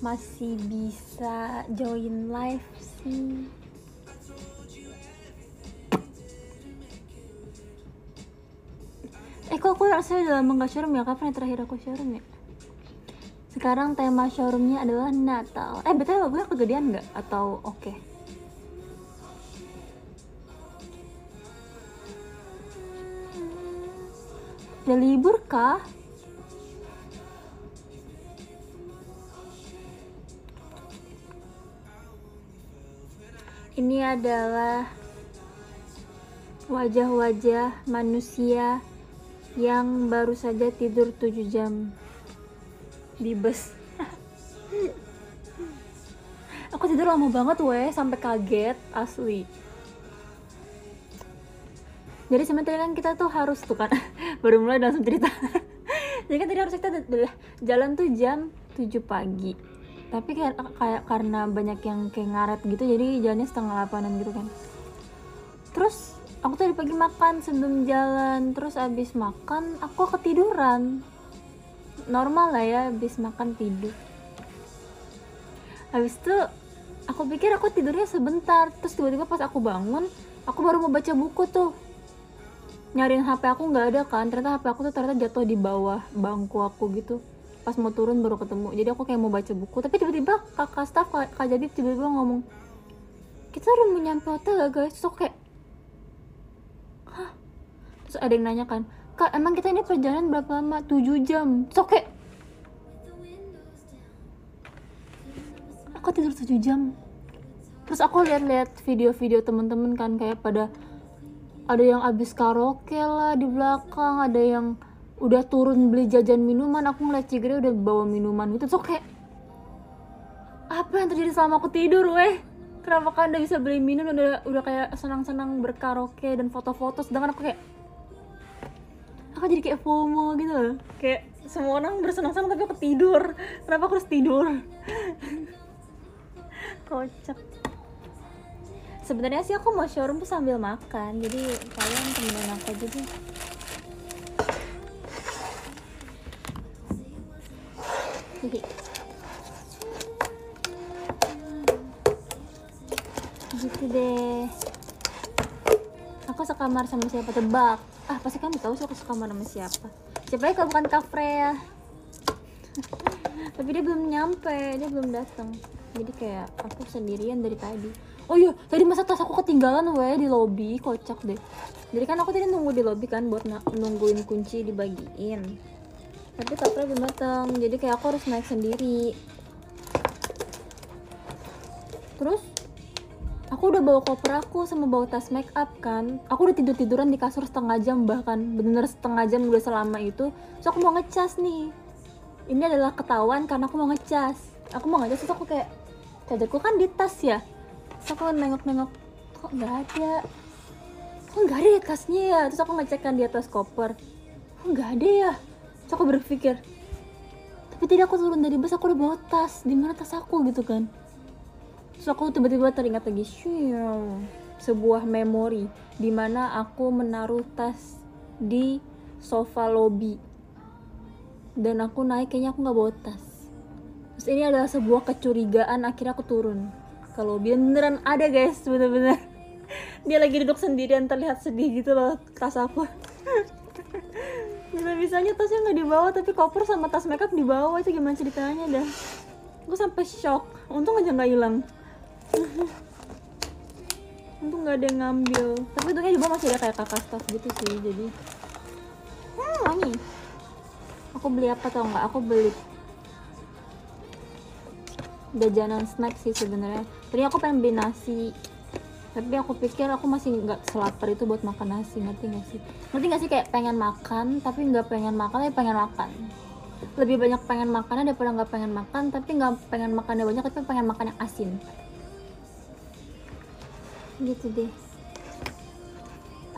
masih bisa join live sih. Eh kok aku rasanya udah lama nggak showroom ya? Kapan ya terakhir aku showroom ya? Sekarang tema showroomnya adalah Natal. Eh betul lagunya kegedean nggak? Atau oke? Udah libur kah ini adalah wajah-wajah manusia yang baru saja tidur 7 jam. Di bus aku tidur lama banget weh sampai kaget asli. Jadi sebenarnya kan kita tuh harus tuh kan baru mulai langsung cerita. Jadi kan tadi harus kita jalan tuh jam 7 pagi tapi kayak, kayak karena banyak yang kayak ngaret gitu jadi jalannya setengah delapanan gitu kan. Terus aku tadi pagi makan sebelum jalan terus abis makan aku ketiduran. Normal lah ya abis makan tidur. Habis itu aku pikir aku tidurnya sebentar. Terus tiba-tiba pas aku bangun aku baru mau baca buku tuh. Nyariin HP aku nggak ada kan ternyata HP aku tuh ternyata jatuh di bawah bangku aku gitu pas mau turun baru ketemu. Jadi aku kayak mau baca buku tapi tiba-tiba kakak staff kak, kak Jadid tiba-tiba ngomong kita udah mau nyampe hotel gak guys. Terus aku kayak hah? Terus ada yang nanya kan kak emang kita ini perjalanan berapa lama? 7 jam. Aku kayak aku tidur 7 jam. Terus aku lihat-lihat video-video temen-temen kan kayak pada ada yang abis karaoke lah di belakang ada yang udah turun beli jajan minuman aku ngeliat Cigre udah bawa minuman. Gitu so kayak apa yang terjadi selama aku tidur weh? Kenapa kan udah bisa beli minum udah udah kayak senang-senang berkaraoke dan foto-foto? Sedangkan aku kayak aku jadi kayak FOMO gitu loh. Kayak semua orang bersenang-senang tapi aku tidur. Kenapa aku harus tidur? Kocak. Sebenarnya sih aku mau showroom tuh sambil makan jadi kalian temenin aku aja deh sekamar sama siapa? Tebak. Ah pasti kamu tahu sih aku sekamar sama siapa. Siapa ya kalau bukan kafre ya tapi dia belum nyampe dia belum datang. Jadi kayak aku sendirian dari tadi. Oh iya tadi masa tas aku ketinggalan weh di lobby kocak deh. Jadi kan aku tadi nunggu di lobby kan buat nungguin kunci dibagiin. Tapi Kapra belum datang jadi kayak aku harus naik sendiri. Terus aku udah bawa koper aku sama bawa tas make up kan. Aku udah tidur tiduran di kasur setengah jam bahkan. Bener setengah jam udah selama itu. So aku mau ngecas nih. Ini adalah ketahuan karena aku mau ngecas. Aku mau ngecas terus aku kayak cadarku kan di tas ya? Terus aku nengok-nengok kok nggak ada? Kok nggak ada ya tasnya ya? Terus aku ngecekkan di atas koper kok nggak ada ya? Terus aku berpikir tapi tidak aku turun dari bus aku udah bawa tas. Di mana tas aku? Gitu kan terus aku tiba-tiba teringat lagi Syiu, sebuah memori di mana aku menaruh tas di sofa lobby dan aku naik kayaknya aku nggak bawa tas. Terus ini adalah sebuah kecurigaan akhirnya aku turun ke lobby dan beneran ada guys bener-bener. Dia lagi duduk sendirian terlihat sedih gitu loh tas aku. Bisa bisanya tasnya nggak dibawa tapi koper sama tas makeup dibawa. Itu gimana ceritanya dah? Gue sampai shock. Untung aja nggak hilang untung nggak ada yang ngambil. Tapi untungnya bawah masih ada kayak kakak staff gitu sih jadi. Hmm wangi. Aku beli apa tau nggak? Aku beli jajanan snack sih sebenarnya. Tadi aku pengen beli nasi. Tapi aku pikir aku masih nggak selapar itu buat makan nasi ngerti nggak sih? Ngerti nggak sih kayak pengen makan tapi nggak pengen makan tapi pengen makan. Lebih banyak pengen makannya daripada nggak pengen makan tapi nggak pengen makannya banyak tapi pengen makan yang asin gitu deh.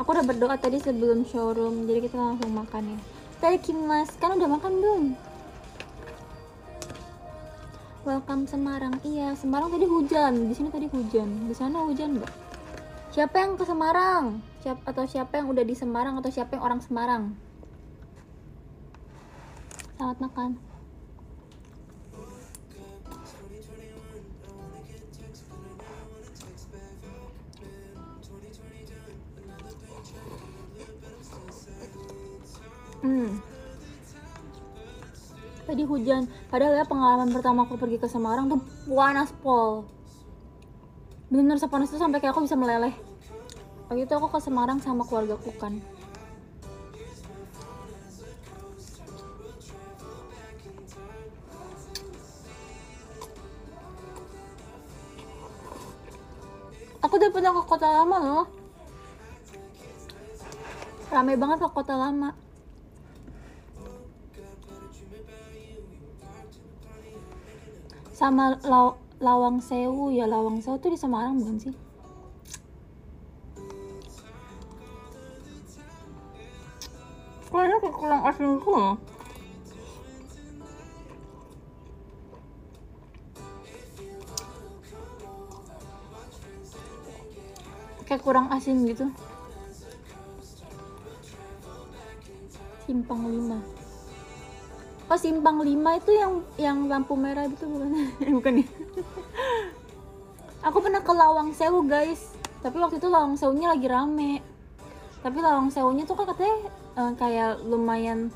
Aku udah berdoa tadi sebelum showroom jadi kita langsung makan ya. Tadi kimas kan udah makan belum? Welcome Semarang. Iya Semarang tadi hujan. Di sini tadi hujan. Di sana hujan nggak? Siapa yang ke Semarang? Siapa atau siapa yang udah di Semarang atau siapa yang orang Semarang? Selamat makan Hmm. Tadi hujan. Padahal ya pengalaman pertama aku pergi ke Semarang tuh panas pol. Bener sepanas itu sampai kayak aku bisa meleleh. Waktu itu aku ke Semarang sama keluarga aku kan. Aku udah pernah ke kota lama loh. Ramai banget ke kota lama. Sama Law- Lawang Sewu ya Lawang Sewu tuh di Semarang bukan sih? Kayaknya kayak kurang asliku loh. Kayak kurang asin gitu. Simpang 5. Oh, Simpang 5 itu yang yang lampu merah itu bukan? bukan ya? Aku pernah ke Lawang Sewu, guys. Tapi waktu itu Lawang Sewunya lagi rame. Tapi Lawang Sewunya tuh kan katanya eh, kayak lumayan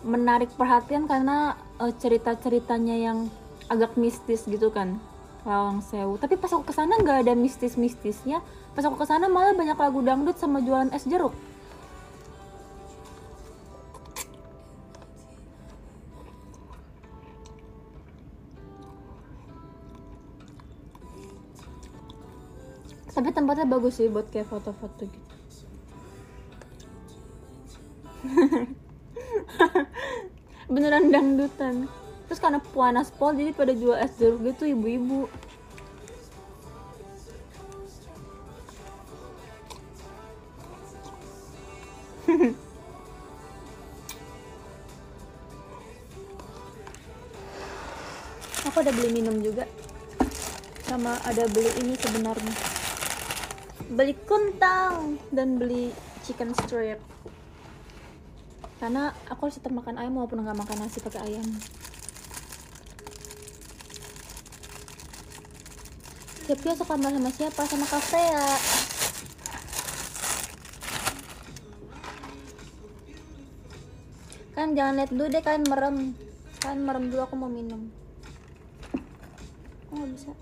menarik perhatian karena eh, cerita-ceritanya yang agak mistis gitu kan. Lawang Sewu. Tapi pas aku ke sana nggak ada mistis-mistisnya. Pas aku ke sana malah banyak lagu dangdut sama jualan es jeruk. Tapi tempatnya bagus sih buat kayak foto-foto gitu. Beneran dangdutan. Terus karena panas pol jadi pada jual es jeruk gitu ibu-ibu. Aku ada beli minum juga. Sama ada beli ini sebenarnya beli kuntang dan beli chicken strip. Karena aku harus tetap makan ayam walaupun nggak makan nasi pakai ayam. Sepia suka main sama siapa? Sama Kafea Kan jangan lihat dulu deh kalian merem. Kalian merem dulu aku mau minum. Oh bisa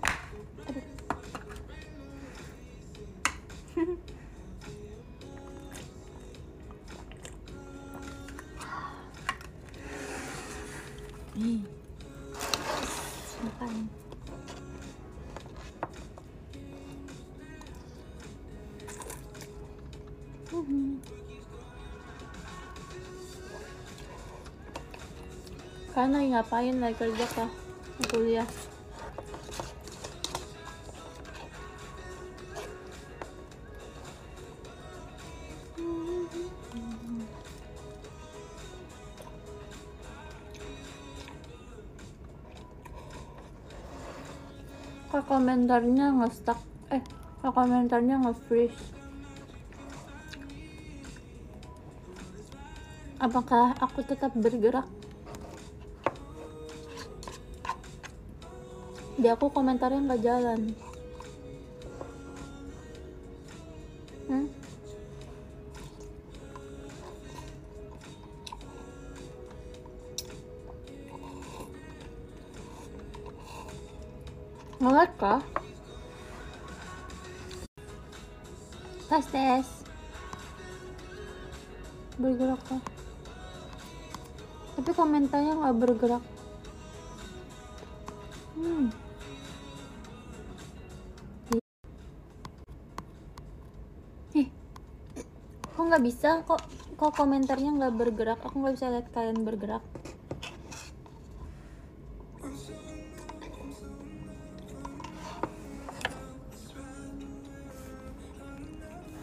ngapain? Lagi kerja kah? Kuliah? kok komentarnya nggak stuck eh kok komentarnya nggak freeze apakah aku tetap bergerak di aku komentarnya nggak jalan bisa? Kok kok komentarnya nggak bergerak? Aku nggak bisa lihat kalian bergerak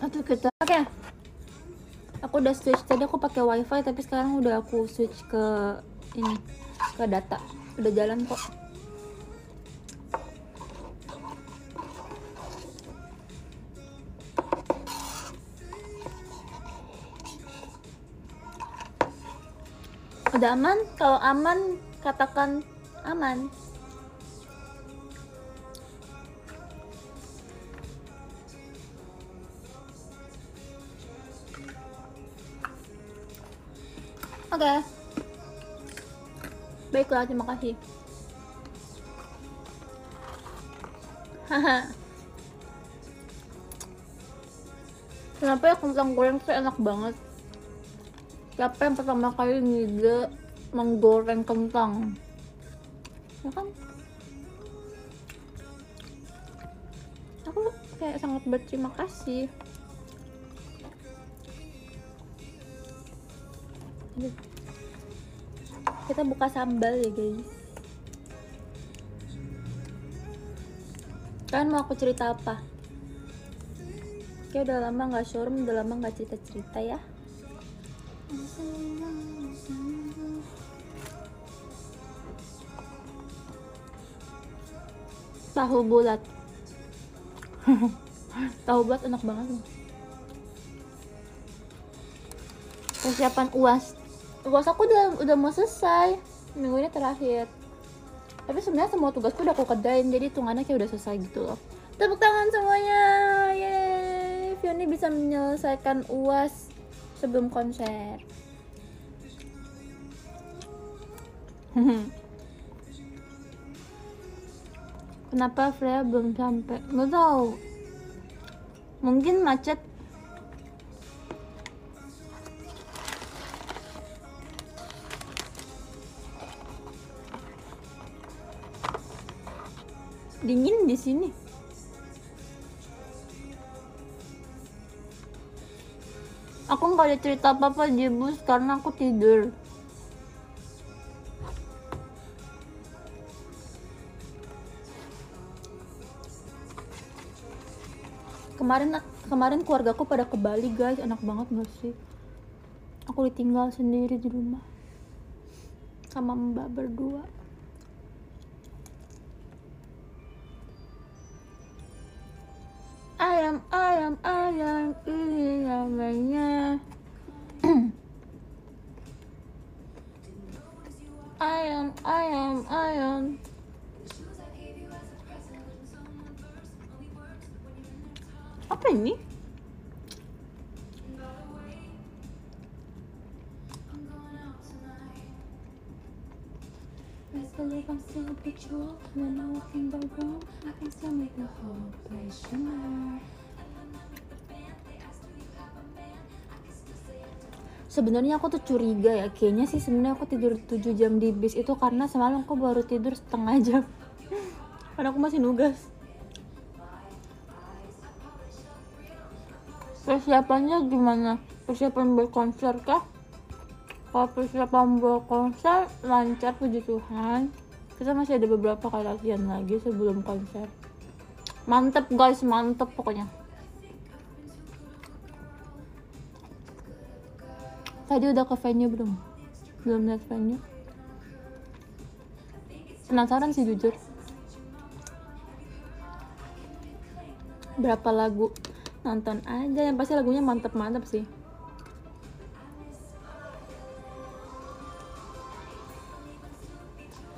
Aduh kita oke aku udah switch tadi aku pakai wifi tapi sekarang udah aku switch ke ini ke data udah jalan kok udah aman kalau aman katakan aman Oke. Baiklah, terima kasih. Haha. Kenapa ya kentang goreng tuh enak banget? Siapa yang pertama kali ngide menggoreng kentang? Ya kan? Aku kayak sangat berterima kasih. Kita buka sambal ya guys. Kan mau aku cerita apa? Kayak udah lama nggak showroom, udah lama nggak cerita-cerita ya. Tahu bulat. Tahu bulat enak banget. Persiapan UAS. UAS aku udah udah mau selesai. Minggu ini terakhir. Tapi sebenarnya semua tugasku udah aku kerjain, jadi hitungannya kayak udah selesai gitu loh. Tepuk tangan semuanya. Yeay. Fioni bisa menyelesaikan UAS sebelum konser. Kenapa Freya belum sampai? Nggak tahu. Mungkin macet. Dingin di sini. Aku nggak ada cerita apa-apa di bus karena aku tidur. Kemarin kemarin keluargaku pada ke Bali guys, enak banget gak sih? Aku ditinggal sendiri di rumah sama mbak berdua. Ayam, ayam, ayam, ini namanya. ayam, ayam, ayam. Apa ini? I believe I'm still a picture When I walk in the room I can still make the whole place shimmer Sebenarnya aku tuh curiga ya, kayaknya sih sebenarnya aku tidur 7 jam di bis itu karena semalam aku baru tidur setengah jam. karena aku masih nugas. Persiapannya gimana? Persiapan buat konser kah? Kalau persiapan buat konser lancar puji Tuhan. Kita masih ada beberapa kali latihan lagi sebelum konser. Mantep guys, mantep pokoknya. Tadi udah ke venue belum? Belum lihat venue. Penasaran sih jujur. Berapa lagu? Nonton aja, yang pasti lagunya mantep-mantep sih.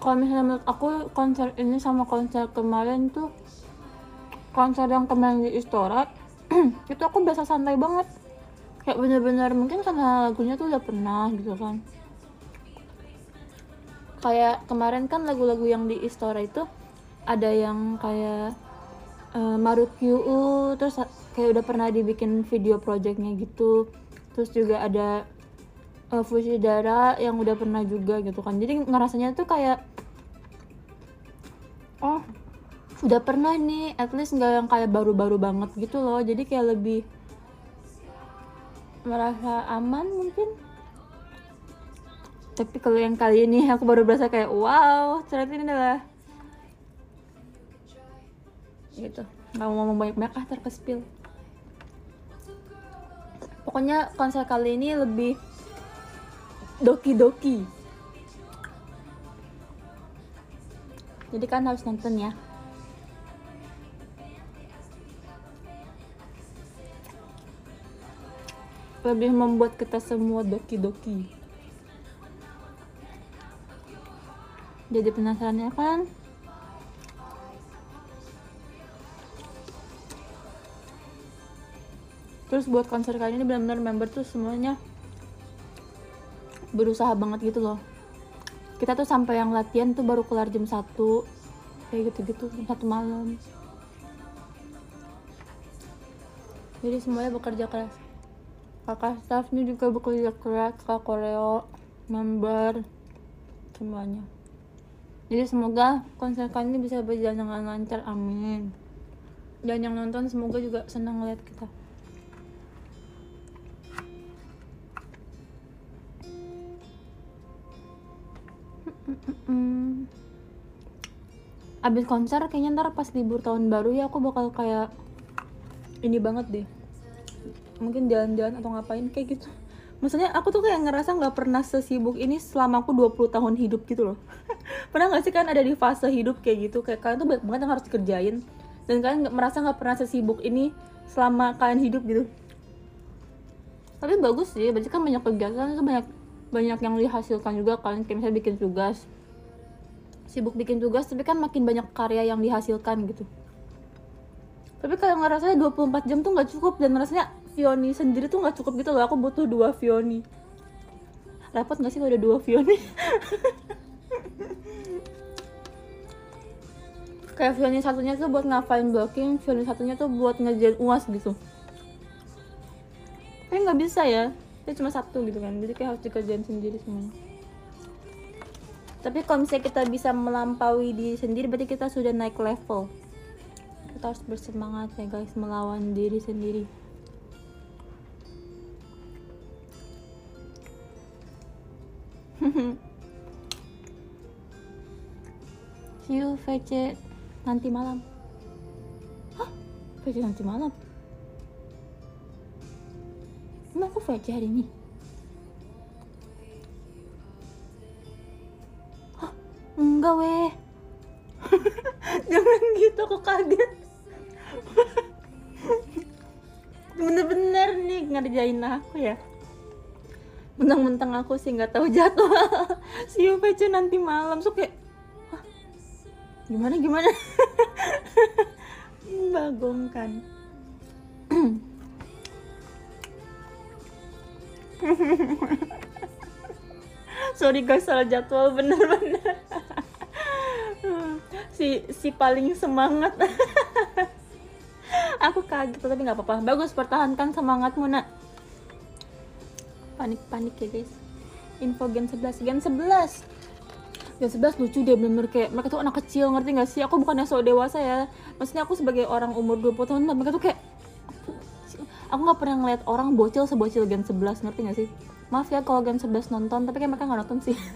Kalau misalnya menurut aku konser ini sama konser kemarin tuh konser yang kemarin di Istora itu aku biasa santai banget kayak bener-bener mungkin karena lagunya tuh udah pernah gitu kan. Kayak kemarin kan lagu-lagu yang di Istora itu ada yang kayak uh, Marut QU terus kayak udah pernah dibikin video projectnya gitu. Terus juga ada uh, Fushi Dara yang udah pernah juga gitu kan. Jadi ngerasanya tuh kayak oh udah pernah nih at least nggak yang kayak baru-baru banget gitu loh. Jadi kayak lebih merasa aman mungkin. Tapi kalau yang kali ini aku baru berasa kayak wow ternyata ini adalah gitu. Nggak mau ngomong banyak-banyak ah terkespil pokoknya konser kali ini lebih doki-doki. Jadi kan harus nonton ya lebih membuat kita semua doki-doki. Jadi penasaran ya kan? Terus buat konser kali ini benar-benar member tuh semuanya berusaha banget gitu loh kita tuh sampai yang latihan tuh baru kelar jam satu kayak gitu-gitu satu malam jadi semuanya bekerja keras kakak staffnya juga bekerja keras kakak koreo member semuanya. Jadi semoga konser kali ini bisa berjalan dengan lancar amin. Dan yang nonton semoga juga senang ngeliat kita. Abis konser kayaknya ntar pas libur tahun baru ya aku bakal kayak ini banget deh mungkin jalan-jalan atau ngapain kayak gitu. Maksudnya aku tuh kayak ngerasa nggak pernah sesibuk ini selama aku 20 tahun hidup gitu loh. Pernah nggak sih kan ada di fase hidup kayak gitu kayak kalian tuh banyak banget yang harus dikerjain. Dan kalian merasa nggak pernah sesibuk ini selama kalian hidup gitu. Tapi bagus sih berarti kan banyak kegiatan itu banyak banyak yang dihasilkan juga kalian kayak misalnya bikin tugas. Sibuk bikin tugas tapi kan makin banyak karya yang dihasilkan gitu. Tapi kalau ngerasanya 24 jam tuh nggak cukup dan rasanya Vioni sendiri tuh nggak cukup gitu loh aku butuh dua Vioni repot nggak sih kalau ada dua Vioni kayak Vioni satunya tuh buat ngafalin blocking Vioni satunya tuh buat ngerjain uas gitu. Tapi nggak bisa ya itu cuma satu gitu kan jadi kayak harus dikerjain sendiri semuanya tapi kalau misalnya kita bisa melampaui diri sendiri berarti kita sudah naik level. Kita harus bersemangat ya guys melawan diri sendiri see you VC nanti malam. Hah? VC nanti malam? Emang aku VC hari ini? Enggak weh. Jangan gitu aku kaget. Bener-bener nih ngerjain aku ya mentang-mentang aku sih nggak tahu jadwal. Si UPC nanti malam so kayak gimana gimana? Bagongkan sorry guys salah jadwal bener-bener. Si si paling semangat. Aku kaget tapi nggak apa-apa. Bagus pertahankan semangatmu nak panik panik ya guys. Info gen 11 gen 11 gen 11 lucu deh bener kayak mereka tuh anak kecil ngerti gak sih? Aku bukan yang so dewasa ya. Maksudnya aku sebagai orang umur 20 tahun mereka tuh kayak aku nggak pernah ngeliat orang bocil sebocil gen 11 ngerti gak sih? Maaf ya kalau gen 11 nonton tapi kayak mereka nggak nonton sih.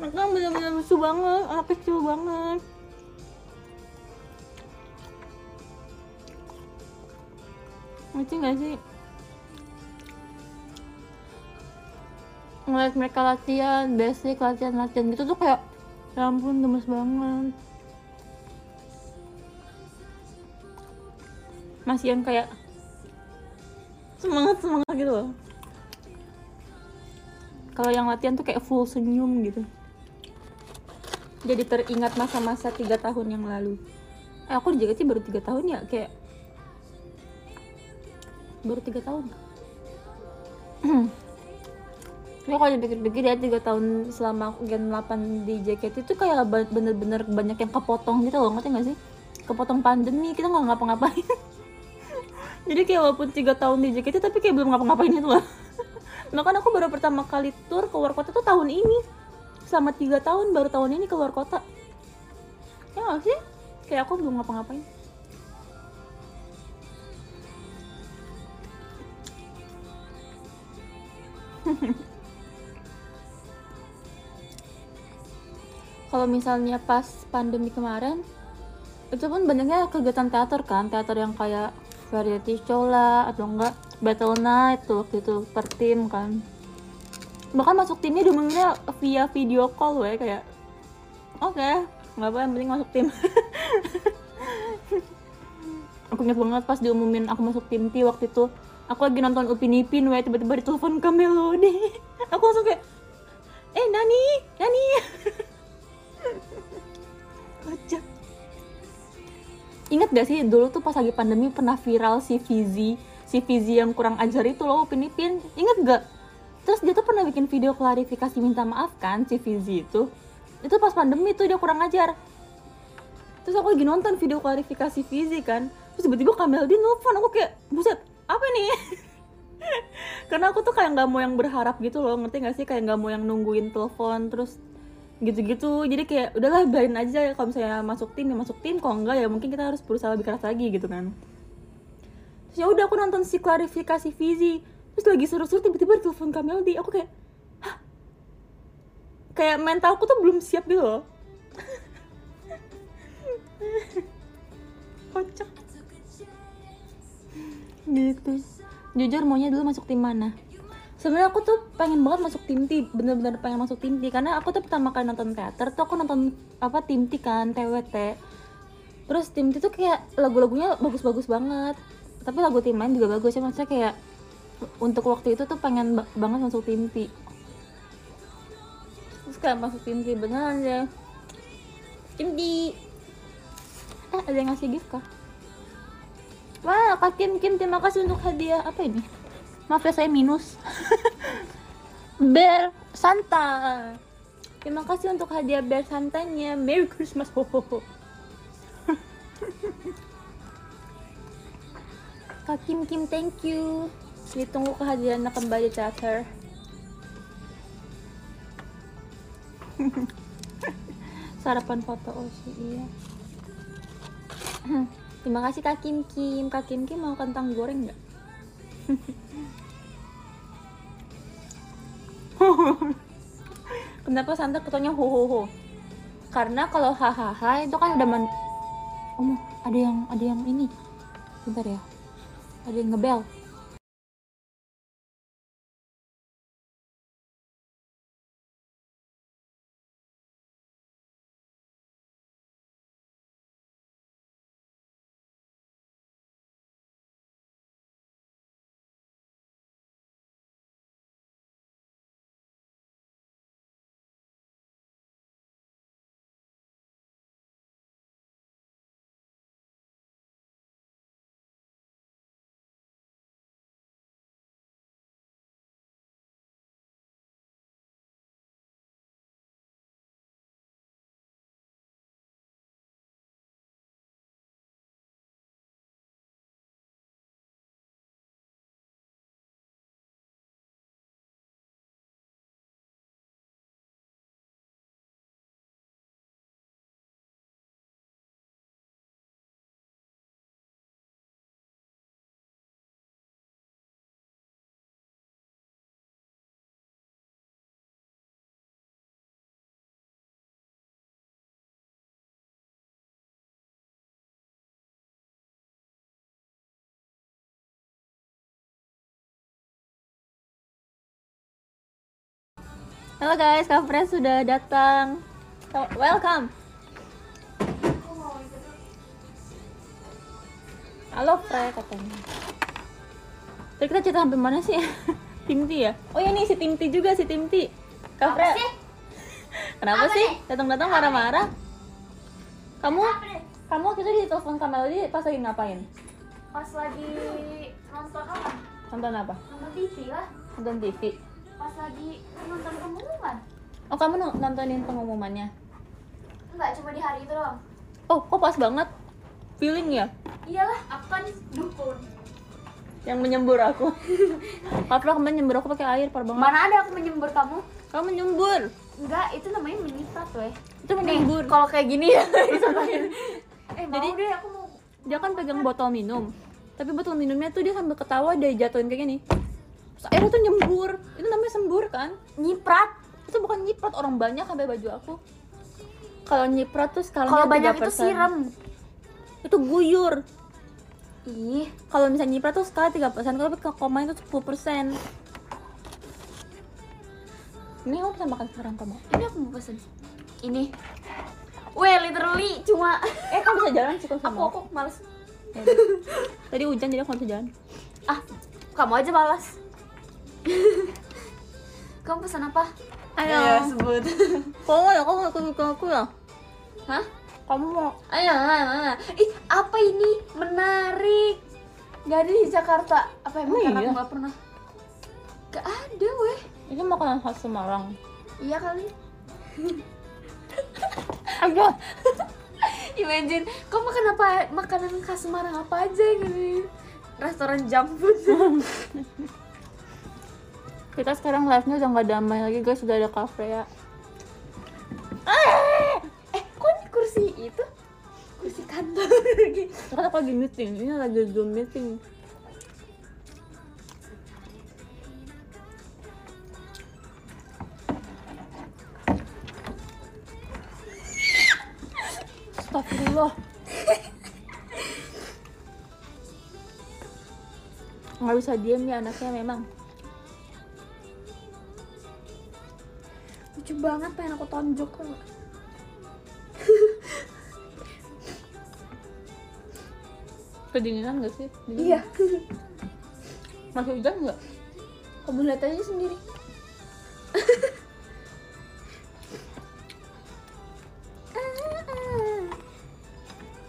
Mereka bener-bener lucu banget anak kecil banget. Lucu gak sih ngeliat mereka latihan basic latihan latihan gitu tuh kayak ya ampun gemes banget. Masih yang kayak semangat semangat gitu loh. Kalau yang latihan tuh kayak full senyum gitu. Jadi teringat masa-masa tiga tahun yang lalu. Eh, aku di JKT baru tiga tahun ya kayak baru tiga tahun ya kalau dipikir-pikir ya tiga tahun selama gen 8 di JKT itu kayak bener-bener banyak yang kepotong gitu loh ngerti gak sih? Kepotong pandemi kita nggak ngapa-ngapain. Jadi kayak walaupun tiga tahun di JKT tapi kayak belum ngapa-ngapain itu loh. Bahkan aku baru pertama kali tour keluar kota tuh tahun ini. Selama tiga tahun baru tahun ini keluar kota. Ya gak sih? Kayak aku belum ngapa-ngapain kalau misalnya pas pandemi kemarin itu pun banyaknya kegiatan teater kan. Teater yang kayak variety show lah atau enggak battle night tuh waktu itu per tim kan. Bahkan masuk timnya diumuminnya via video call gue kayak oke okay, nggak apa yang penting masuk tim. Aku inget banget pas diumumin aku masuk tim T waktu itu aku lagi nonton Upin Ipin gue tiba-tiba ditelepon ke Melody. Aku langsung kayak eh Nani Nani kocak ingat gak sih dulu tuh pas lagi pandemi pernah viral si Fizi si Fizi yang kurang ajar itu loh Upin Ipin. Inget gak? Terus dia tuh pernah bikin video klarifikasi minta maaf kan si Fizi itu. Itu pas pandemi tuh dia kurang ajar. Terus aku lagi nonton video klarifikasi Fizi kan terus tiba-tiba Kamel dia nelfon. Aku kayak buset apa nih karena aku tuh kayak nggak mau yang berharap gitu loh ngerti gak sih? Kayak nggak mau yang nungguin telepon terus gitu-gitu. Jadi kayak udahlah biarin aja kalau misalnya masuk tim ya masuk tim. Kalau enggak ya mungkin kita harus berusaha lebih keras lagi gitu kan. Terus ya udah aku nonton si klarifikasi Fizi. Terus lagi seru-seru tiba-tiba telepon Kameldi aku kayak hah? Kayak mentalku tuh belum siap gitu loh. Kocak. Gitu. Jujur maunya dulu masuk tim mana sebenarnya aku tuh pengen banget masuk tim T bener-bener pengen masuk tim T. Karena aku tuh pertama kali nonton teater tuh aku nonton apa tim T kan TWT terus tim T tuh kayak lagu-lagunya bagus-bagus banget. Tapi lagu tim lain juga bagus ya. Maksudnya kayak untuk waktu itu tuh pengen ba- banget masuk tim T. Terus kayak masuk tim T beneran deh tim T. Eh ada yang ngasih gift kah? Wah, Kak Kim Kim, terima kasih untuk hadiah apa ini? Maaf ya saya minus. bear Santa. Terima kasih untuk hadiah bear santanya. Merry Christmas. Ho, ho, ho. Kak Kim Kim, thank you. Ditunggu kehadirannya kembali teater. Sarapan foto Oshi, iya. Terima kasih Kak Kim Kim. Kak Kim Kim mau kentang goreng nggak? Kenapa Santa ketanya ho ho ho? Karena kalau hahaha itu kan udah men Oh, ada yang ada yang ini. Bentar ya. Ada yang ngebel. Halo guys, Kak Fred sudah datang. Welcome. Halo Fred katanya. Tadi kita cerita sampai mana sih? Tim T ya? Oh ya nih si Tim T juga si Tim T. Kak Fred. sih? Kenapa Apa sih? Datang-datang marah-marah. Kamu kamu waktu itu di telepon Kamelody pas lagi ngapain? Pas lagi nonton apa? Nonton apa? Nonton TV lah. Nonton TV. Pas lagi nonton pengumuman. Oh kamu no- nontonin pengumumannya? Enggak, cuma di hari itu doang. Oh kok pas banget? Feeling ya? Iyalah, aku kan dukun. Yang menyembur aku. Kak kemarin nyembur aku pakai air par banget. Mana ada aku menyembur kamu? Kamu menyembur. Enggak, itu namanya menyiprat weh. Itu menyembur. Kalau kayak gini ya. Eh, mau Jadi- deh aku mau Dia kan pegang botol minum. Tapi botol minumnya tuh dia sambil ketawa dia jatuhin kayak gini. Terus airnya tuh nyembur. Itu namanya sembur kan? nyiprat. Itu bukan nyiprat orang banyak sampai baju aku. Kalau nyiprat tuh skalanya Kalau banyak 3%. itu siram. Itu guyur. Ih, Kalau misalnya nyiprat tuh skala 3%, kalau ke koma itu 10%. Ini kamu bisa makan sekarang kamu. ini aku mau pesen. Ini. Weh, literally cuma Eh, kamu bisa jalan sih kalau aku aku males. Tadi hujan jadi aku bisa jalan. Ah, kamu aja malas. kamu pesan apa? Ayo. sebut. Kamu ya, kamu ikut ikut aku ya. Hah? Kamu mau Ayo, ayo, ayo. Ih, apa ini? Menarik. Gak ada di Jakarta. Apa emang Oh, iya? aku gak pernah? Gak ada, weh. Itu makanan khas Semarang. Iya kali. Aduh. Imagine, kau makan apa? Makanan khas Semarang apa aja gini? Restoran junk food. Kita sekarang live-nya udah nggak damai lagi guys, sudah ada kafe ya. eh, kok ini kursi itu? Kursi kantor. Kan aku lagi meeting, ini lagi zoom meeting. Astagfirullah. Nggak bisa diem ya anaknya memang. Lucu banget pengen aku tonjok nggak? Kedinginan gak sih? Dingin Iya. Masih hujan nggak? Kamu lihat aja sendiri.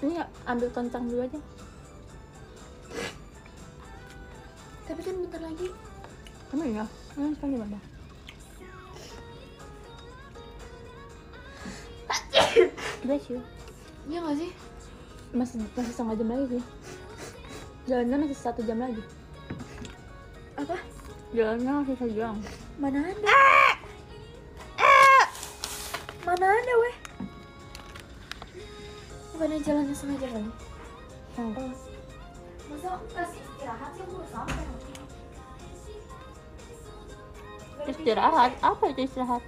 Ini ya, ambil kencang dulu aja. Tapi kan bentar lagi. Emang iya? Emang sekarang gimana? Bless you. Iya gak sih? Masih masih setengah jam lagi sih. Jalannya masih satu jam lagi. Apa? Jalannya masih satu jam. Mana ada? Mana ada weh? Bukannya jalannya sengaja kali? Hmm. Masa aku kasih istirahat sih aku udah sampai Istirahat? Apa itu istirahat?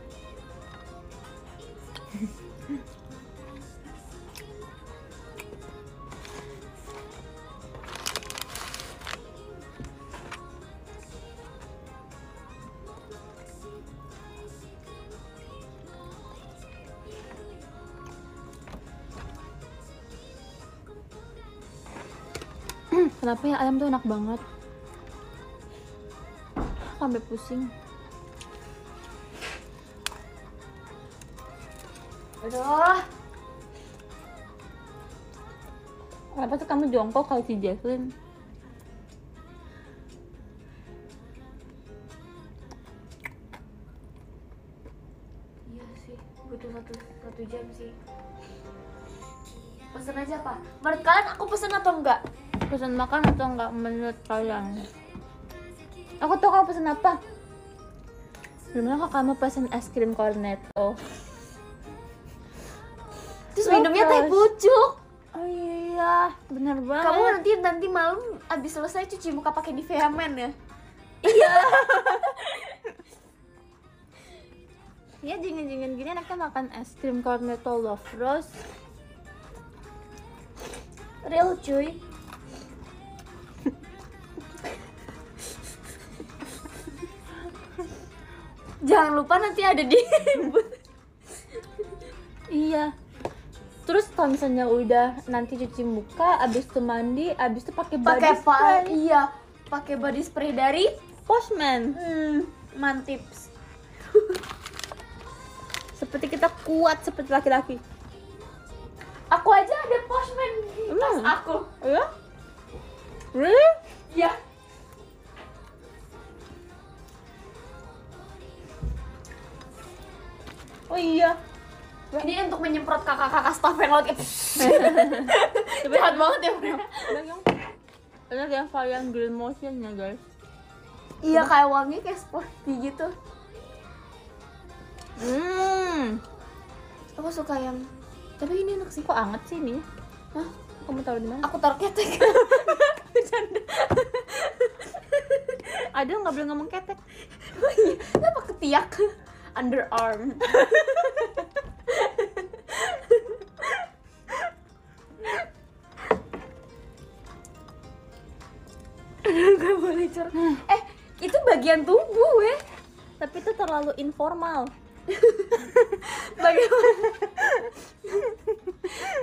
Tuh enak banget? Sampai pusing. Aduh Kenapa sih kamu jongkok kayak si Jesslyn? Makan atau enggak menurut kalian? Aku tahu kamu pesan apa. Gimana kok kamu pesan es krim cornetto? Terus minumnya teh pucuk Oh iya, bener banget. Kamu nanti nanti malam abis selesai cuci muka pakai Nivea Men ya? ya dingin-dingin gini enaknya makan es krim cornetto love rose. Real cuy Jangan lupa nanti ada di Iya. Terus kalau misalnya udah nanti cuci muka, abis itu mandi, abis itu pakai body spray. Iya, pakai body spray dari Postman. hmm, Mantips. Seperti kita kuat seperti laki-laki. Aku aja ada postman di tas Emang? aku. Ya? Really? Iya. Oh iya. Ini untuk menyemprot kakak-kakak staff yang lagi. Jahat banget ya. Ada yang varian green motionnya guys. Iya kayak wangi kayak sporty gitu. Hmm. Aku suka yang tapi ini enak sih. Kok anget sih ini? Hah? Kamu taruh di mana? Aku taruh ketek. Bercanda. Ada nggak boleh ngomong ketek? Oh iya, apa ketiak? Underarm. Gak boleh curhat. Eh, itu bagian tubuh, weh. Tapi itu terlalu informal. Bagaimana?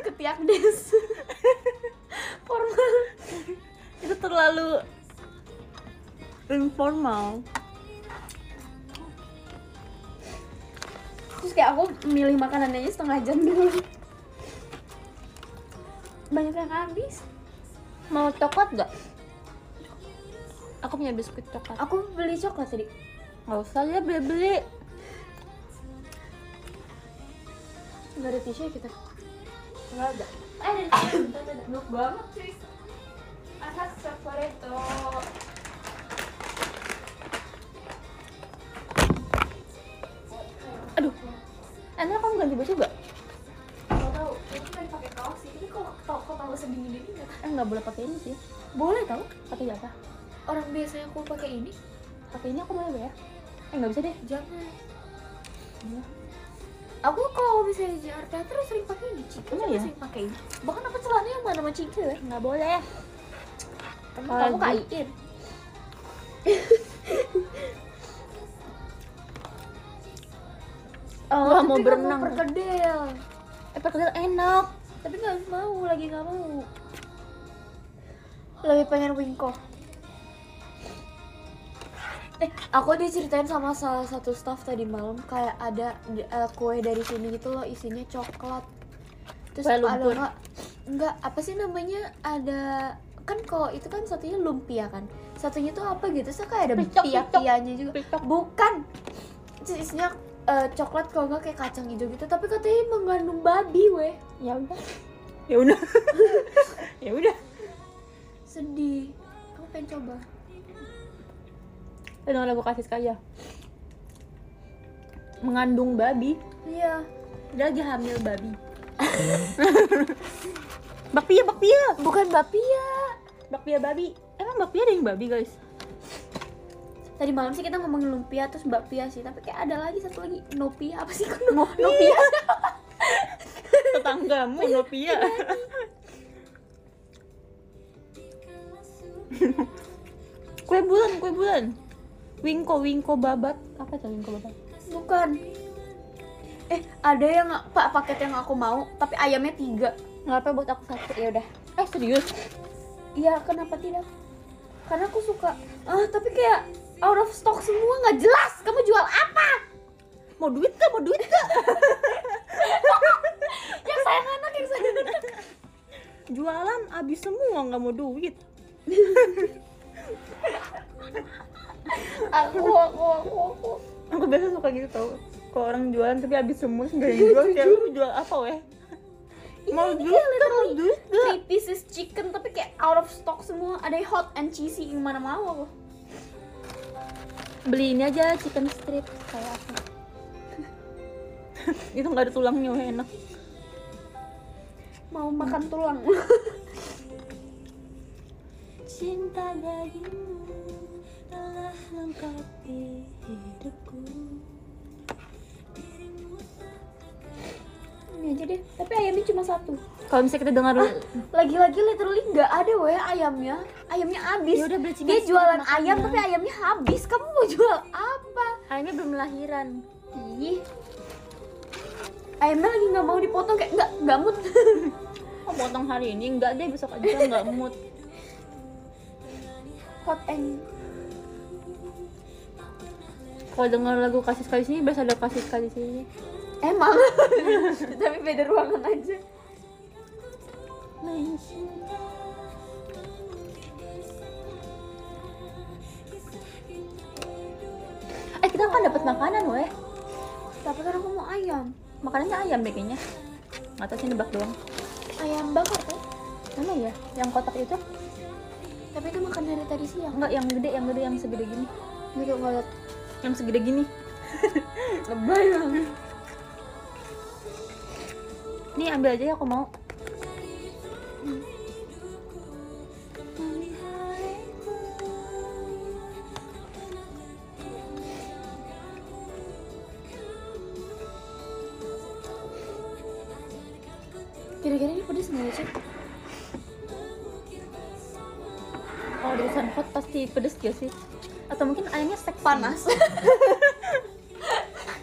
Ketiak des. Formal. Itu terlalu informal. Terus kayak aku milih makanannya aja setengah jam dulu. Banyak yang habis. Mau coklat nggak? Aku punya biskuit coklat. Aku beli coklat tadi. nggak usah ya beli beli Nggak ada tisu ya kita? nggak ada Eh, ada tisu. Enak banget cuy. Asas separeto. aduh enak kamu ganti baju gak Gak tau, aku pengen pakai kaos sih. Kalau kalau kalau tahu sedingin ini nggak eh nggak boleh pakai ini sih boleh tau. pakai apa Orang biasanya aku pakai ini, pakai ini aku boleh ya eh nggak bisa deh jangan. Iya. Aku kalau misalnya di Jakarta terus sering pakai ini, Cika Emang juga ya? sering pakai ini. Bahkan aku celananya yang mana sama Cika ya? nggak boleh Kamu, kamu gue- oh Tapi mau nggak berenang perkedel. eh perkedel enak Tapi nggak mau, lagi nggak mau. Lebih pengen wingko. Eh, aku diceritain sama salah satu staff tadi malam kayak ada eh, kue dari sini gitu loh isinya coklat. Terus Kue ada lumpur. nggak? Enggak, apa sih namanya? Ada kan kalau itu kan satunya lumpia kan. Satunya tuh apa gitu? So kayak ada Picok, pia-pianya juga. Picok. Bukan. Terus isinya eh, coklat kalau nggak kayak kacang hijau gitu, tapi katanya mengandung babi, weh. ya udah ya udah ya udah Sedih. Kamu pengen coba? dengan lagu kasih kaya mengandung babi Iya. dia lagi hamil babi bakpia bakpia Bukan bapia. bakpia babi emang bakpia ada yang babi guys Tadi malam sih kita ngomongin lumpia terus bakpia sih, tapi kayak ada lagi satu lagi nopia apa sih? Kok Ngopi. Nopia. tetanggamu nopia kue bulan kue bulan wingko wingko babat apa tuh wingko babat Bukan. Eh, ada yang Pak paket yang aku mau, tapi ayamnya tiga. ngapa buat aku satu ya udah eh serius Iya, kenapa tidak? Karena aku suka. Ah, tapi kayak out of stock semua nggak jelas. Kamu jual apa? mau duit gak mau duit gak Yang sayang anak, yang sayang anak. jualan habis semua nggak mau duit Aku, aku, aku, aku. aku biasa suka gitu tau kalau orang jualan tapi habis semua nggak yang jual kayak lu jual apa weh mau duit gak mau duit gak Three pieces chicken tapi kayak out of stock semua. Ada yang hot and cheesy yang mana mau aku. Beli ini aja chicken strip. Kayak aku itu nggak ada tulangnya enak. Mau makan tulang. cinta dagingmu telah lengkapi hidupku deh. Tapi ayamnya cuma satu. kalau misalnya kita dengar Lagi-lagi literally nggak ada weh ayamnya. Ayamnya habis. Ya Dia jualan ayam tapi ayamnya habis. Kamu mau jual apa? ayamnya belum lahiran Ih. Ayamnya lagi nggak mau dipotong kayak nggak nggak mood. oh potong hari ini enggak deh besok aja nggak mood Hot and kalau dengar lagu kasih sekali sini biasa ada kasih sekali sini emang. tapi beda ruangan aja. eh kita kan dapat makanan weh Tapi kan aku mau ayam. makanannya ayam deh kayaknya nggak tahu sih nebak doang Ayam bakar kan? mana ya yang kotak itu Tapi itu makan dari tadi siang. enggak yang gede yang gede yang segede gini Gitu nggak liat. yang segede gini Lebay banget. Nih ambil aja ya aku mau Kira-kira ini pedes nggak sih? kalau tulisan hot pasti pedes ya sih atau mungkin ayamnya seksi Panas.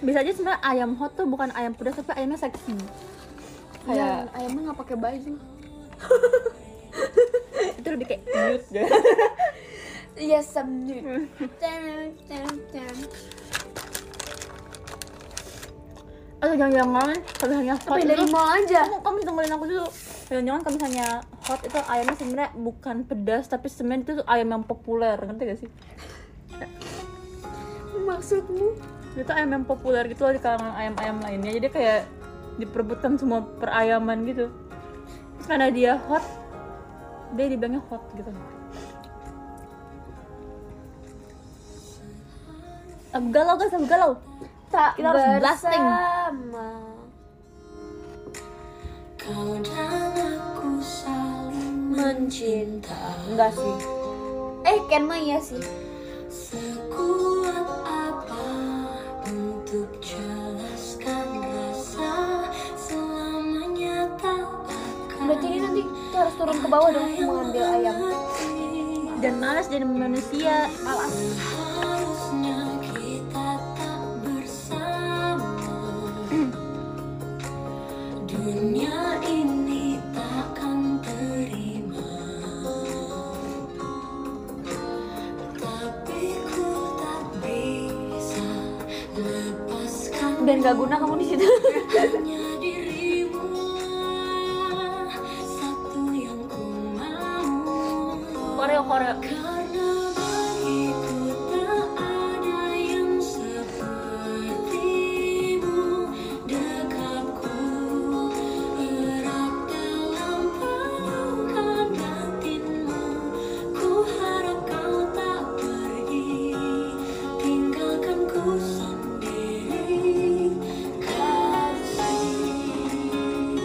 bisa aja sebenarnya ayam hot tuh bukan ayam pedas tapi ayamnya seksi Iya, kayak ayamnya nggak pakai baju. itu lebih kayak cute deh. Iya, ten, ten. atau jangan-jangan kalau misalnya hot Tapi dari mall aja. kamu kamu tungguin aku dulu. Jangan-jangan kalau misalnya hot itu ayamnya sebenarnya bukan pedas tapi sebenarnya itu ayam yang populer. Ngerti gak sih? Maksudmu? Itu ayam yang populer gitu loh di kalangan ayam-ayam lainnya. Jadi kayak diperebutkan semua perayaman gitu. Terus karena dia hot dia dibilangnya hot gitu. Aku galau guys, aku galau. Tak Kita harus blasting. Kau dan aku saling mencinta enggak sih. Eh Ken mah iya sih. Sekuat turun ke bawah dong mengambil ayam. Dan malas jadi manusia. Malas. Harusnya kita tak bersama. Dunia ini takkan terima. Tapi ku tak bisa lepaskan dan gak guna kamu di situ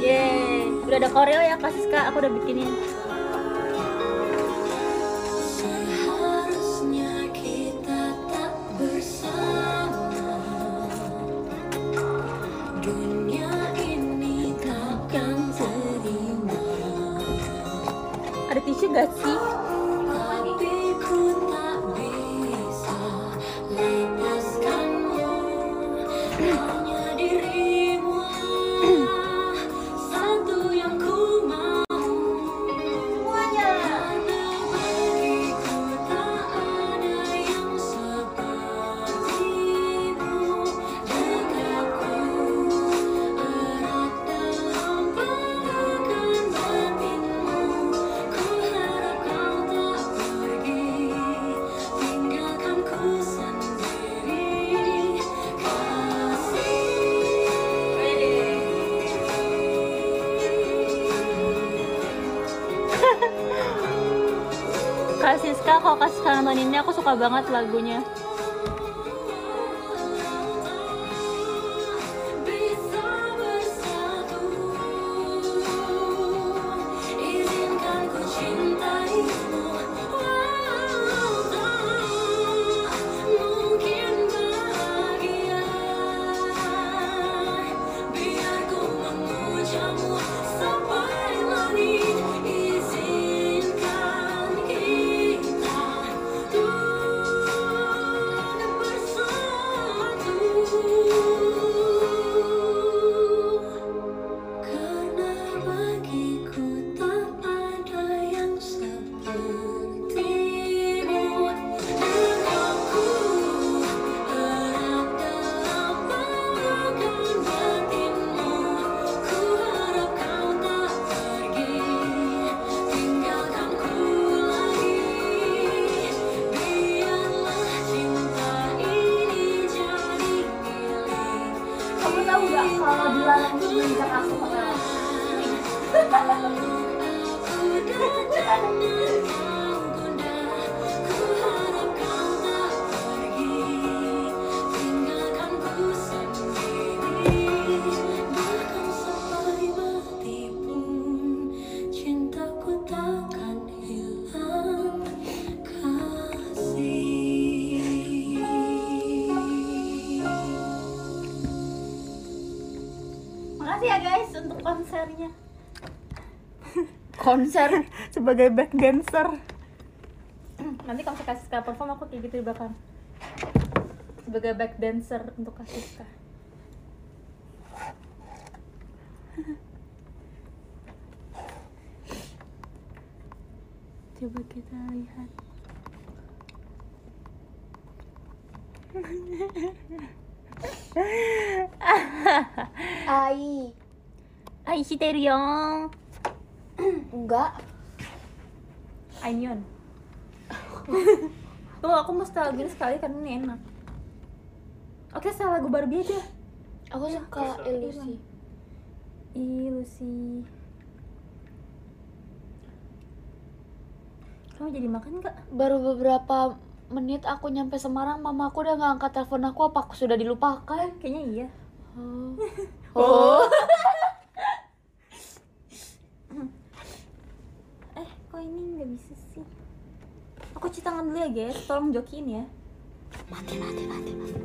Yeay, udah ada koreo ya Kak. Siska, aku udah bikinin banget lagunya konser. Sebagai back dancer. Nanti kalau Kak Siska perform aku kayak gitu di belakang. Sebagai back dancer untuk Kak Siska Coba kita lihat. Ai. Ai, shiteru yo enggak Ainion Tuh aku nostalgia sekali karena ini enak Oke, salah lagu Barbie aja. Aku suka ilusi. Ilusi. Kamu jadi makan nggak? Baru beberapa menit aku nyampe Semarang, mama aku udah nggak angkat telepon aku. Apa aku sudah dilupakan? Kayaknya iya. Oh. Oh. eh, kok ini nggak bisa sih? Aku cuci tangan dulu ya, guys. Tolong jokiin ya. Mati, mati, mati, mati.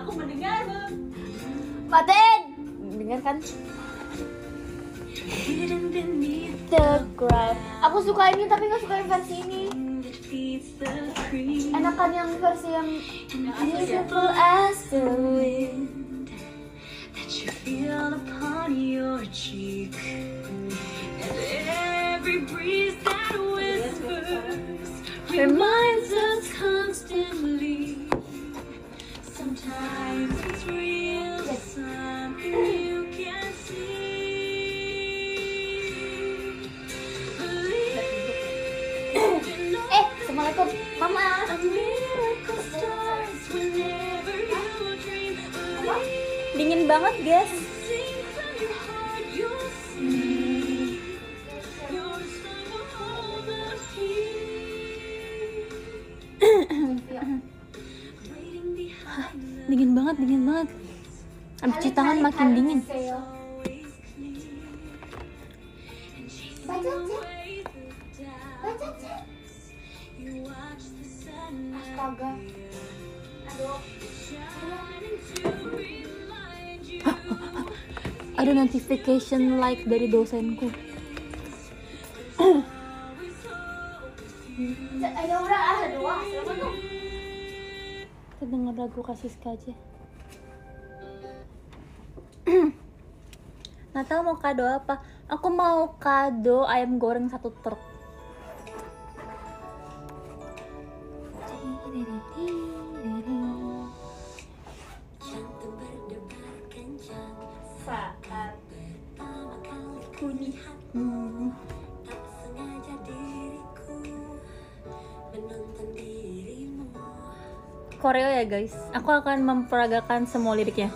Aku mendengar, Bang. Matiin! Dengar kan? The Grave. Aku suka ini tapi nggak suka yang versi ini. Enakan yang versi yang Beautiful as the wind that you feel upon your cheek. Every breeze that whispers reminds us constantly. Sometimes it's real, something you can see. Believe in all Eh, Assalamualaikum. Mama. a miracle starts whenever you dream. Believe Dingin banget, guys. The Dingin banget, dingin banget. Abis cuci tangan makin dingin. Baca, Baca, Astaga. Aduh. Ada notification like dari dosenku. Ada dua. Denger lagu Kasiska aja. Natal mau kado apa? Aku mau kado ayam goreng satu truk. Ya guys. Aku akan memperagakan semua liriknya.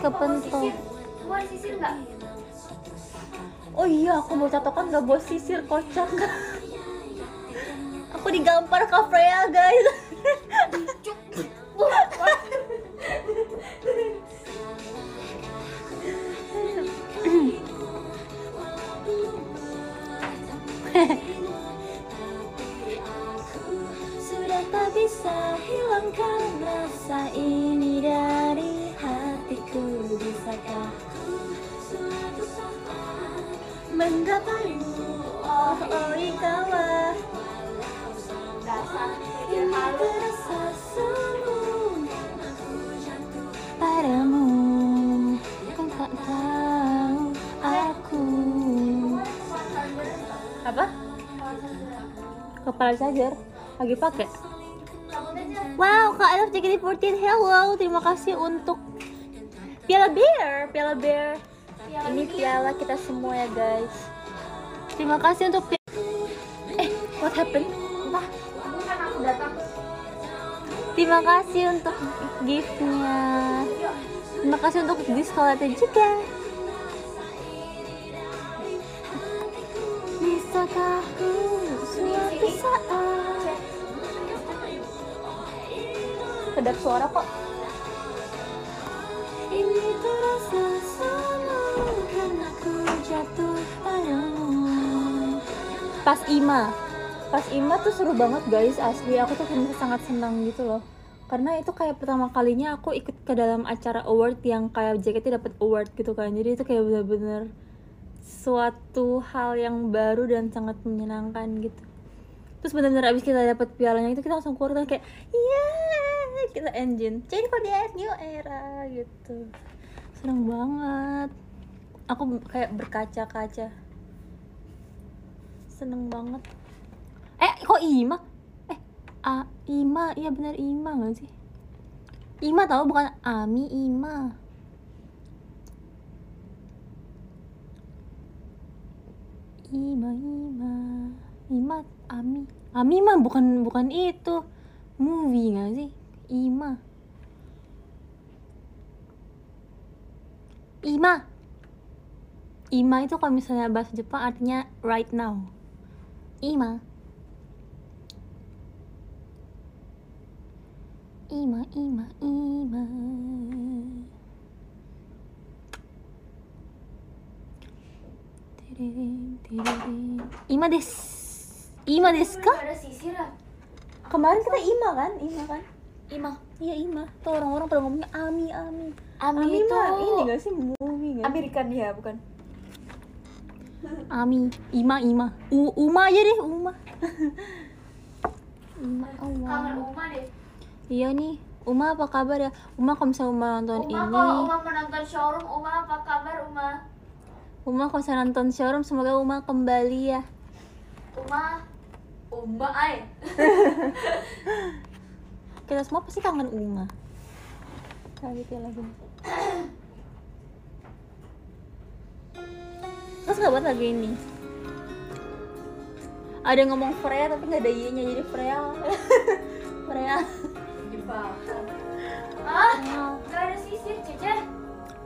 Kepentok. Sisir nggak? Oh iya, aku mau catokan gak bawa sisir kocak. aku digampar Freya guys. Oh, ikawa. Padamu Kau tak tahu aku Apa? Kepala charger lagi pakai. Wow, Kak Elf JKT48, hello. Terima kasih untuk Piala Bear, Piala Bear. Ini piala kita semua ya, guys. Terima kasih untuk Eh, what happened? Terima kasih untuk giftnya. Terima kasih untuk diskolnya juga. Bisakah ku suatu saat Kedap suara kok Ini terasa pas Ima. Pas Ima tuh seru banget guys asli. Aku tuh sangat senang gitu loh. Karena itu kayak pertama kalinya aku ikut ke dalam acara award yang kayak JKT dapat award gitu kan. Jadi itu kayak bener-bener suatu hal yang baru dan sangat menyenangkan gitu. Terus bener-bener abis kita dapat pialanya itu kita langsung keluar kayak iya kita engine. Change for the new era gitu. Seneng banget. Aku kayak berkaca-kaca seneng banget. Eh kok Ima? Eh A Ima. Iya benar Ima nggak sih? Ima tahu bukan Ami Ima. Ima Ima. Ima Ami. Ami mah bukan bukan itu. Movie nggak sih? Ima. Ima. Ima itu kalau misalnya bahasa Jepang artinya right now Ima Ima Ima Ima Tereng, tereng. Ima des Ima desu ka? ada sisir ya Kemarin kita Ima kan? Ima kan? Ima Iya Ima. Tuh orang-orang pada ngomongnya Ami Ami. Ami, Ami itu ini gak sih movie gak? Amerikan ya bukan Ami, Ima, Ima. U, Uma aja deh, Uma. Uma, kamar Uma. Uma deh Iya nih, Uma apa kabar ya? Uma kalau misalnya Uma nonton Uma ini, kalau Uma menonton showroom Uma apa kabar Uma Uma kalau misalnya nonton showroom, semoga Uma kembali ya. Uma Uma ay Kita semua pasti kangen Uma. Kayak gitu ya lagi. Terus nggak buat lagi ini? Ada yang ngomong Freya tapi nggak ada y-nya jadi Freya. Freya. jebakan ah nggak ada sisir cece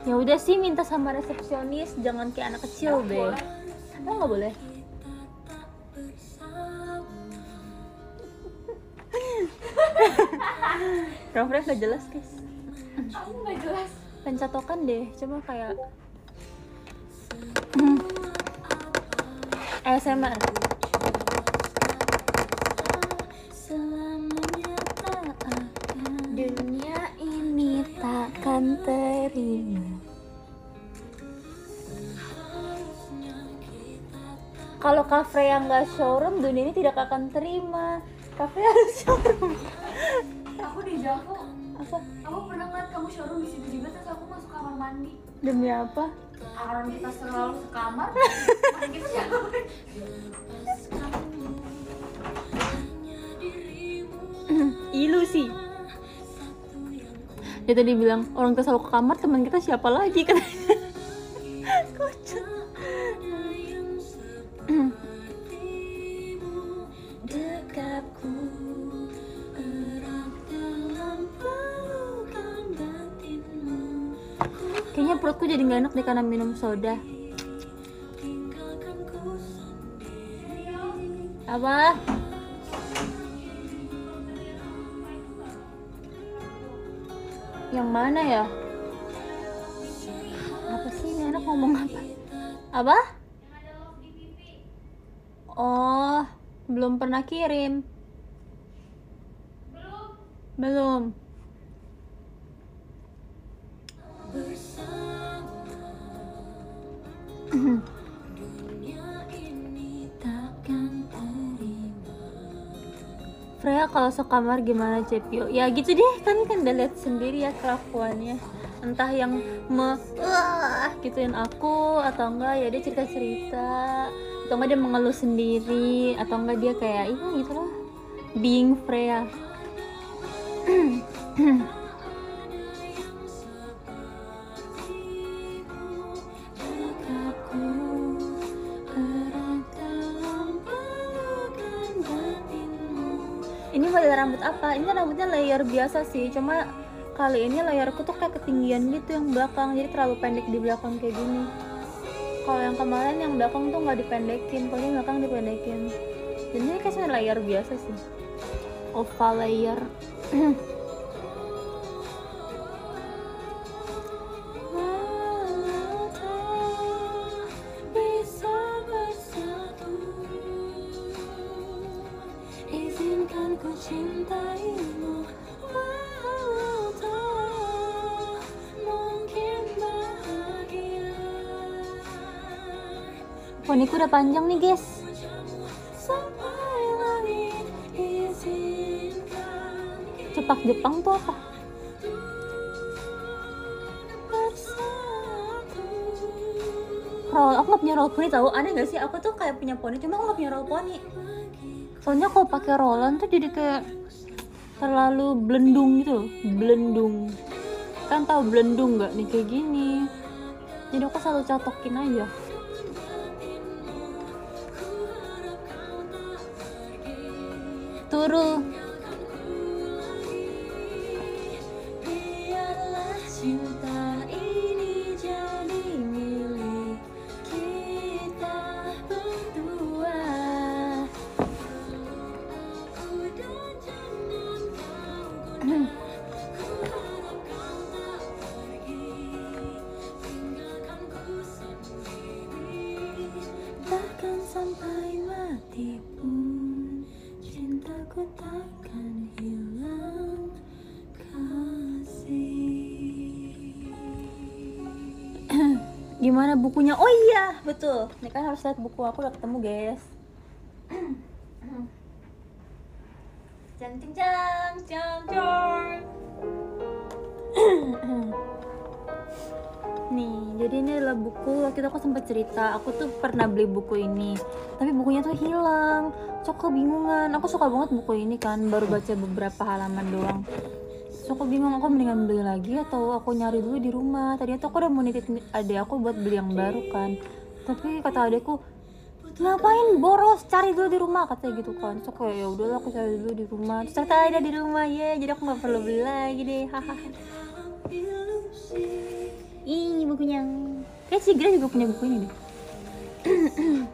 Ya udah sih minta sama resepsionis, jangan kayak anak kecil deh. boleh. Emang nggak boleh? Refref gak jelas guys. aku nggak jelas Pencatokan deh, coba kayak ASMR. Selamanya tak akan dunia ini takkan terima. Kalau kafe yang nggak showroom, dunia ini tidak akan terima. Kafe harus showroom. aku di Apa? aku pernah ngeliat kamu showroom di situ juga terus aku masuk kamar mandi Demi apa? Orang kita selalu ke kamar masa kita jauh Ilusi. Dia tadi bilang orang kita selalu ke kamar, teman kita siapa lagi katanya. jadi nggak enak deh karena minum soda. Apa? Yang mana ya? Apa sih ini anak ngomong apa? Apa? Oh, belum pernah kirim. Belum. Freya kalau sekamar gimana Cepio? Ya gitu deh. Kan kan udah lihat sendiri ya kelakuannya. Entah yang me "Wah," gituin aku atau enggak. Ya dia cerita cerita atau enggak dia mengeluh sendiri. Atau enggak dia kayak iya gitu lah. Being Freya model rambut apa? Ini rambutnya layer biasa sih cuma kali ini layarku tuh kayak ketinggian gitu yang belakang jadi terlalu pendek di belakang kayak gini. Kalau yang kemarin yang belakang tuh nggak dipendekin kalau belakang dipendekin. Dan ini kayak layar biasa sih. Oval layer panjang nih guys. Cepak Jepang tuh apa? Roll aku nggak punya roll pony tahu. Aneh gak sih? Aku tuh kayak punya pony cuma aku nggak punya roll pony. Soalnya kalau pakai rollan tuh jadi kayak terlalu belendung gitu loh. Belendung kan tahu belendung nggak nih kayak gini. Jadi aku selalu cotokin aja turun kan harus lihat buku aku udah ketemu guys. Jang jang jang jang jang. Nih jadi ini adalah buku waktu itu aku sempat cerita aku tuh pernah beli buku ini tapi bukunya tuh hilang so aku kebingungan aku suka banget buku ini kan baru baca beberapa halaman doang. So aku bingung aku mendingan beli lagi atau aku nyari dulu di rumah. Tadi tuh aku udah mau nitip adek aku buat beli yang baru kan tapi kata adekku ngapain boros? Cari dulu di rumah katanya gitu kan. So kayak ya udahlah aku cari dulu di rumah. Terus ternyata ada di rumah ya. Jadi aku nggak perlu beli lagi deh. Hahaha ih bukunya. Kayak si Grace juga punya buku ini deh.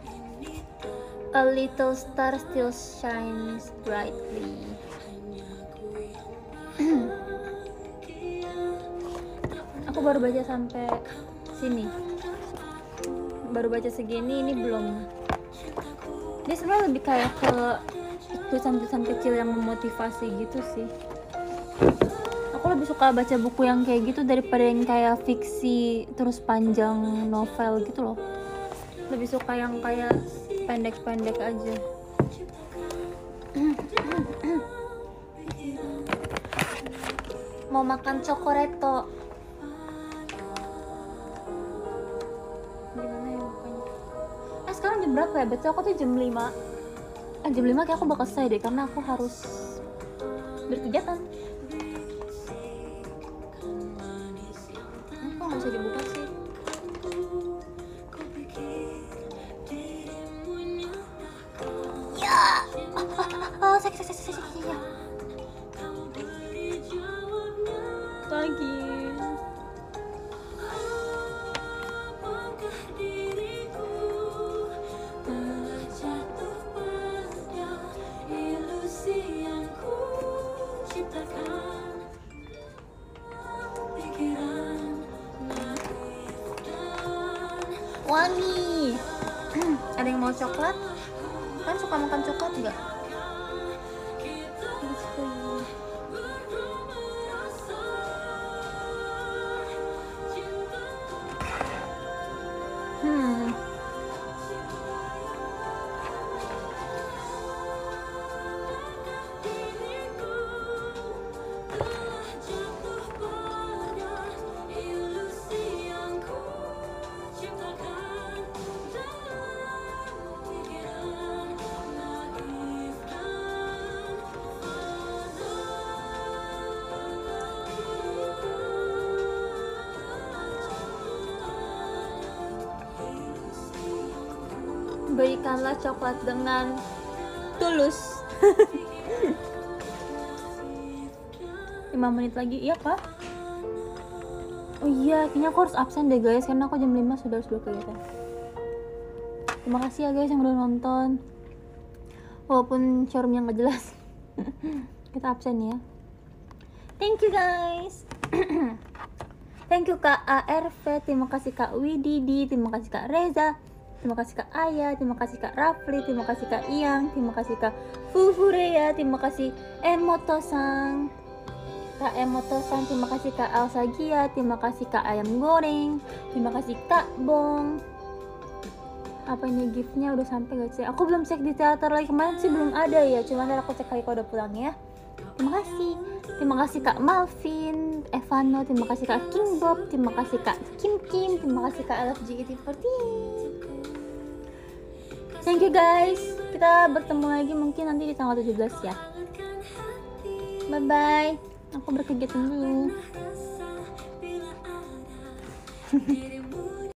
A little star still shines brightly. Aku baru baca sampai sini baru baca segini ini belum. Dia sebenarnya lebih kayak ke tulisan-tulisan kecil yang memotivasi gitu sih. Aku lebih suka baca buku yang kayak gitu daripada yang kayak fiksi terus panjang novel gitu loh. Lebih suka yang kayak pendek-pendek aja. Mau makan cokoreto berapa ya betul aku tuh jam 5 eh jam 5 kayak aku bakal selesai deh karena aku harus berkegiatan Hmm, kok nggak bisa dibuka sih ya ah, ah, sakit sakit sakit sakit sakit ya berikanlah coklat dengan tulus. 5 menit lagi iya kak oh iya kayaknya aku harus absen deh guys karena aku jam 5 sudah harus berkegiatan terima kasih ya guys yang udah nonton. Walaupun showroomnya nggak jelas. Kita absen ya. Thank you guys. Thank you Kak ARV, terima kasih Kak Wididi, terima kasih Kak Reza, terima kasih Kak Ayah, terima kasih Kak Rafli, terima kasih Kak Iyang, terima kasih Kak Fufureya, terima kasih Emoto-sang. Kak Emoto Sang, terima kasih Kak Elsa Gia, terima kasih Kak Ayam Goreng, terima kasih Kak Bong. Apa ini giftnya udah sampai gak sih? Aku belum cek di teater lagi kemarin sih belum ada ya, cuma ntar aku cek lagi kalau udah pulang ya. Terima kasih, terima kasih Kak Malvin, Evano, terima kasih Kak King Bob, terima kasih Kak Kim Kim, terima kasih Kak LFG48 thank you guys. Kita bertemu lagi mungkin nanti di tanggal 17 ya. Bye bye aku berkegiatan dulu.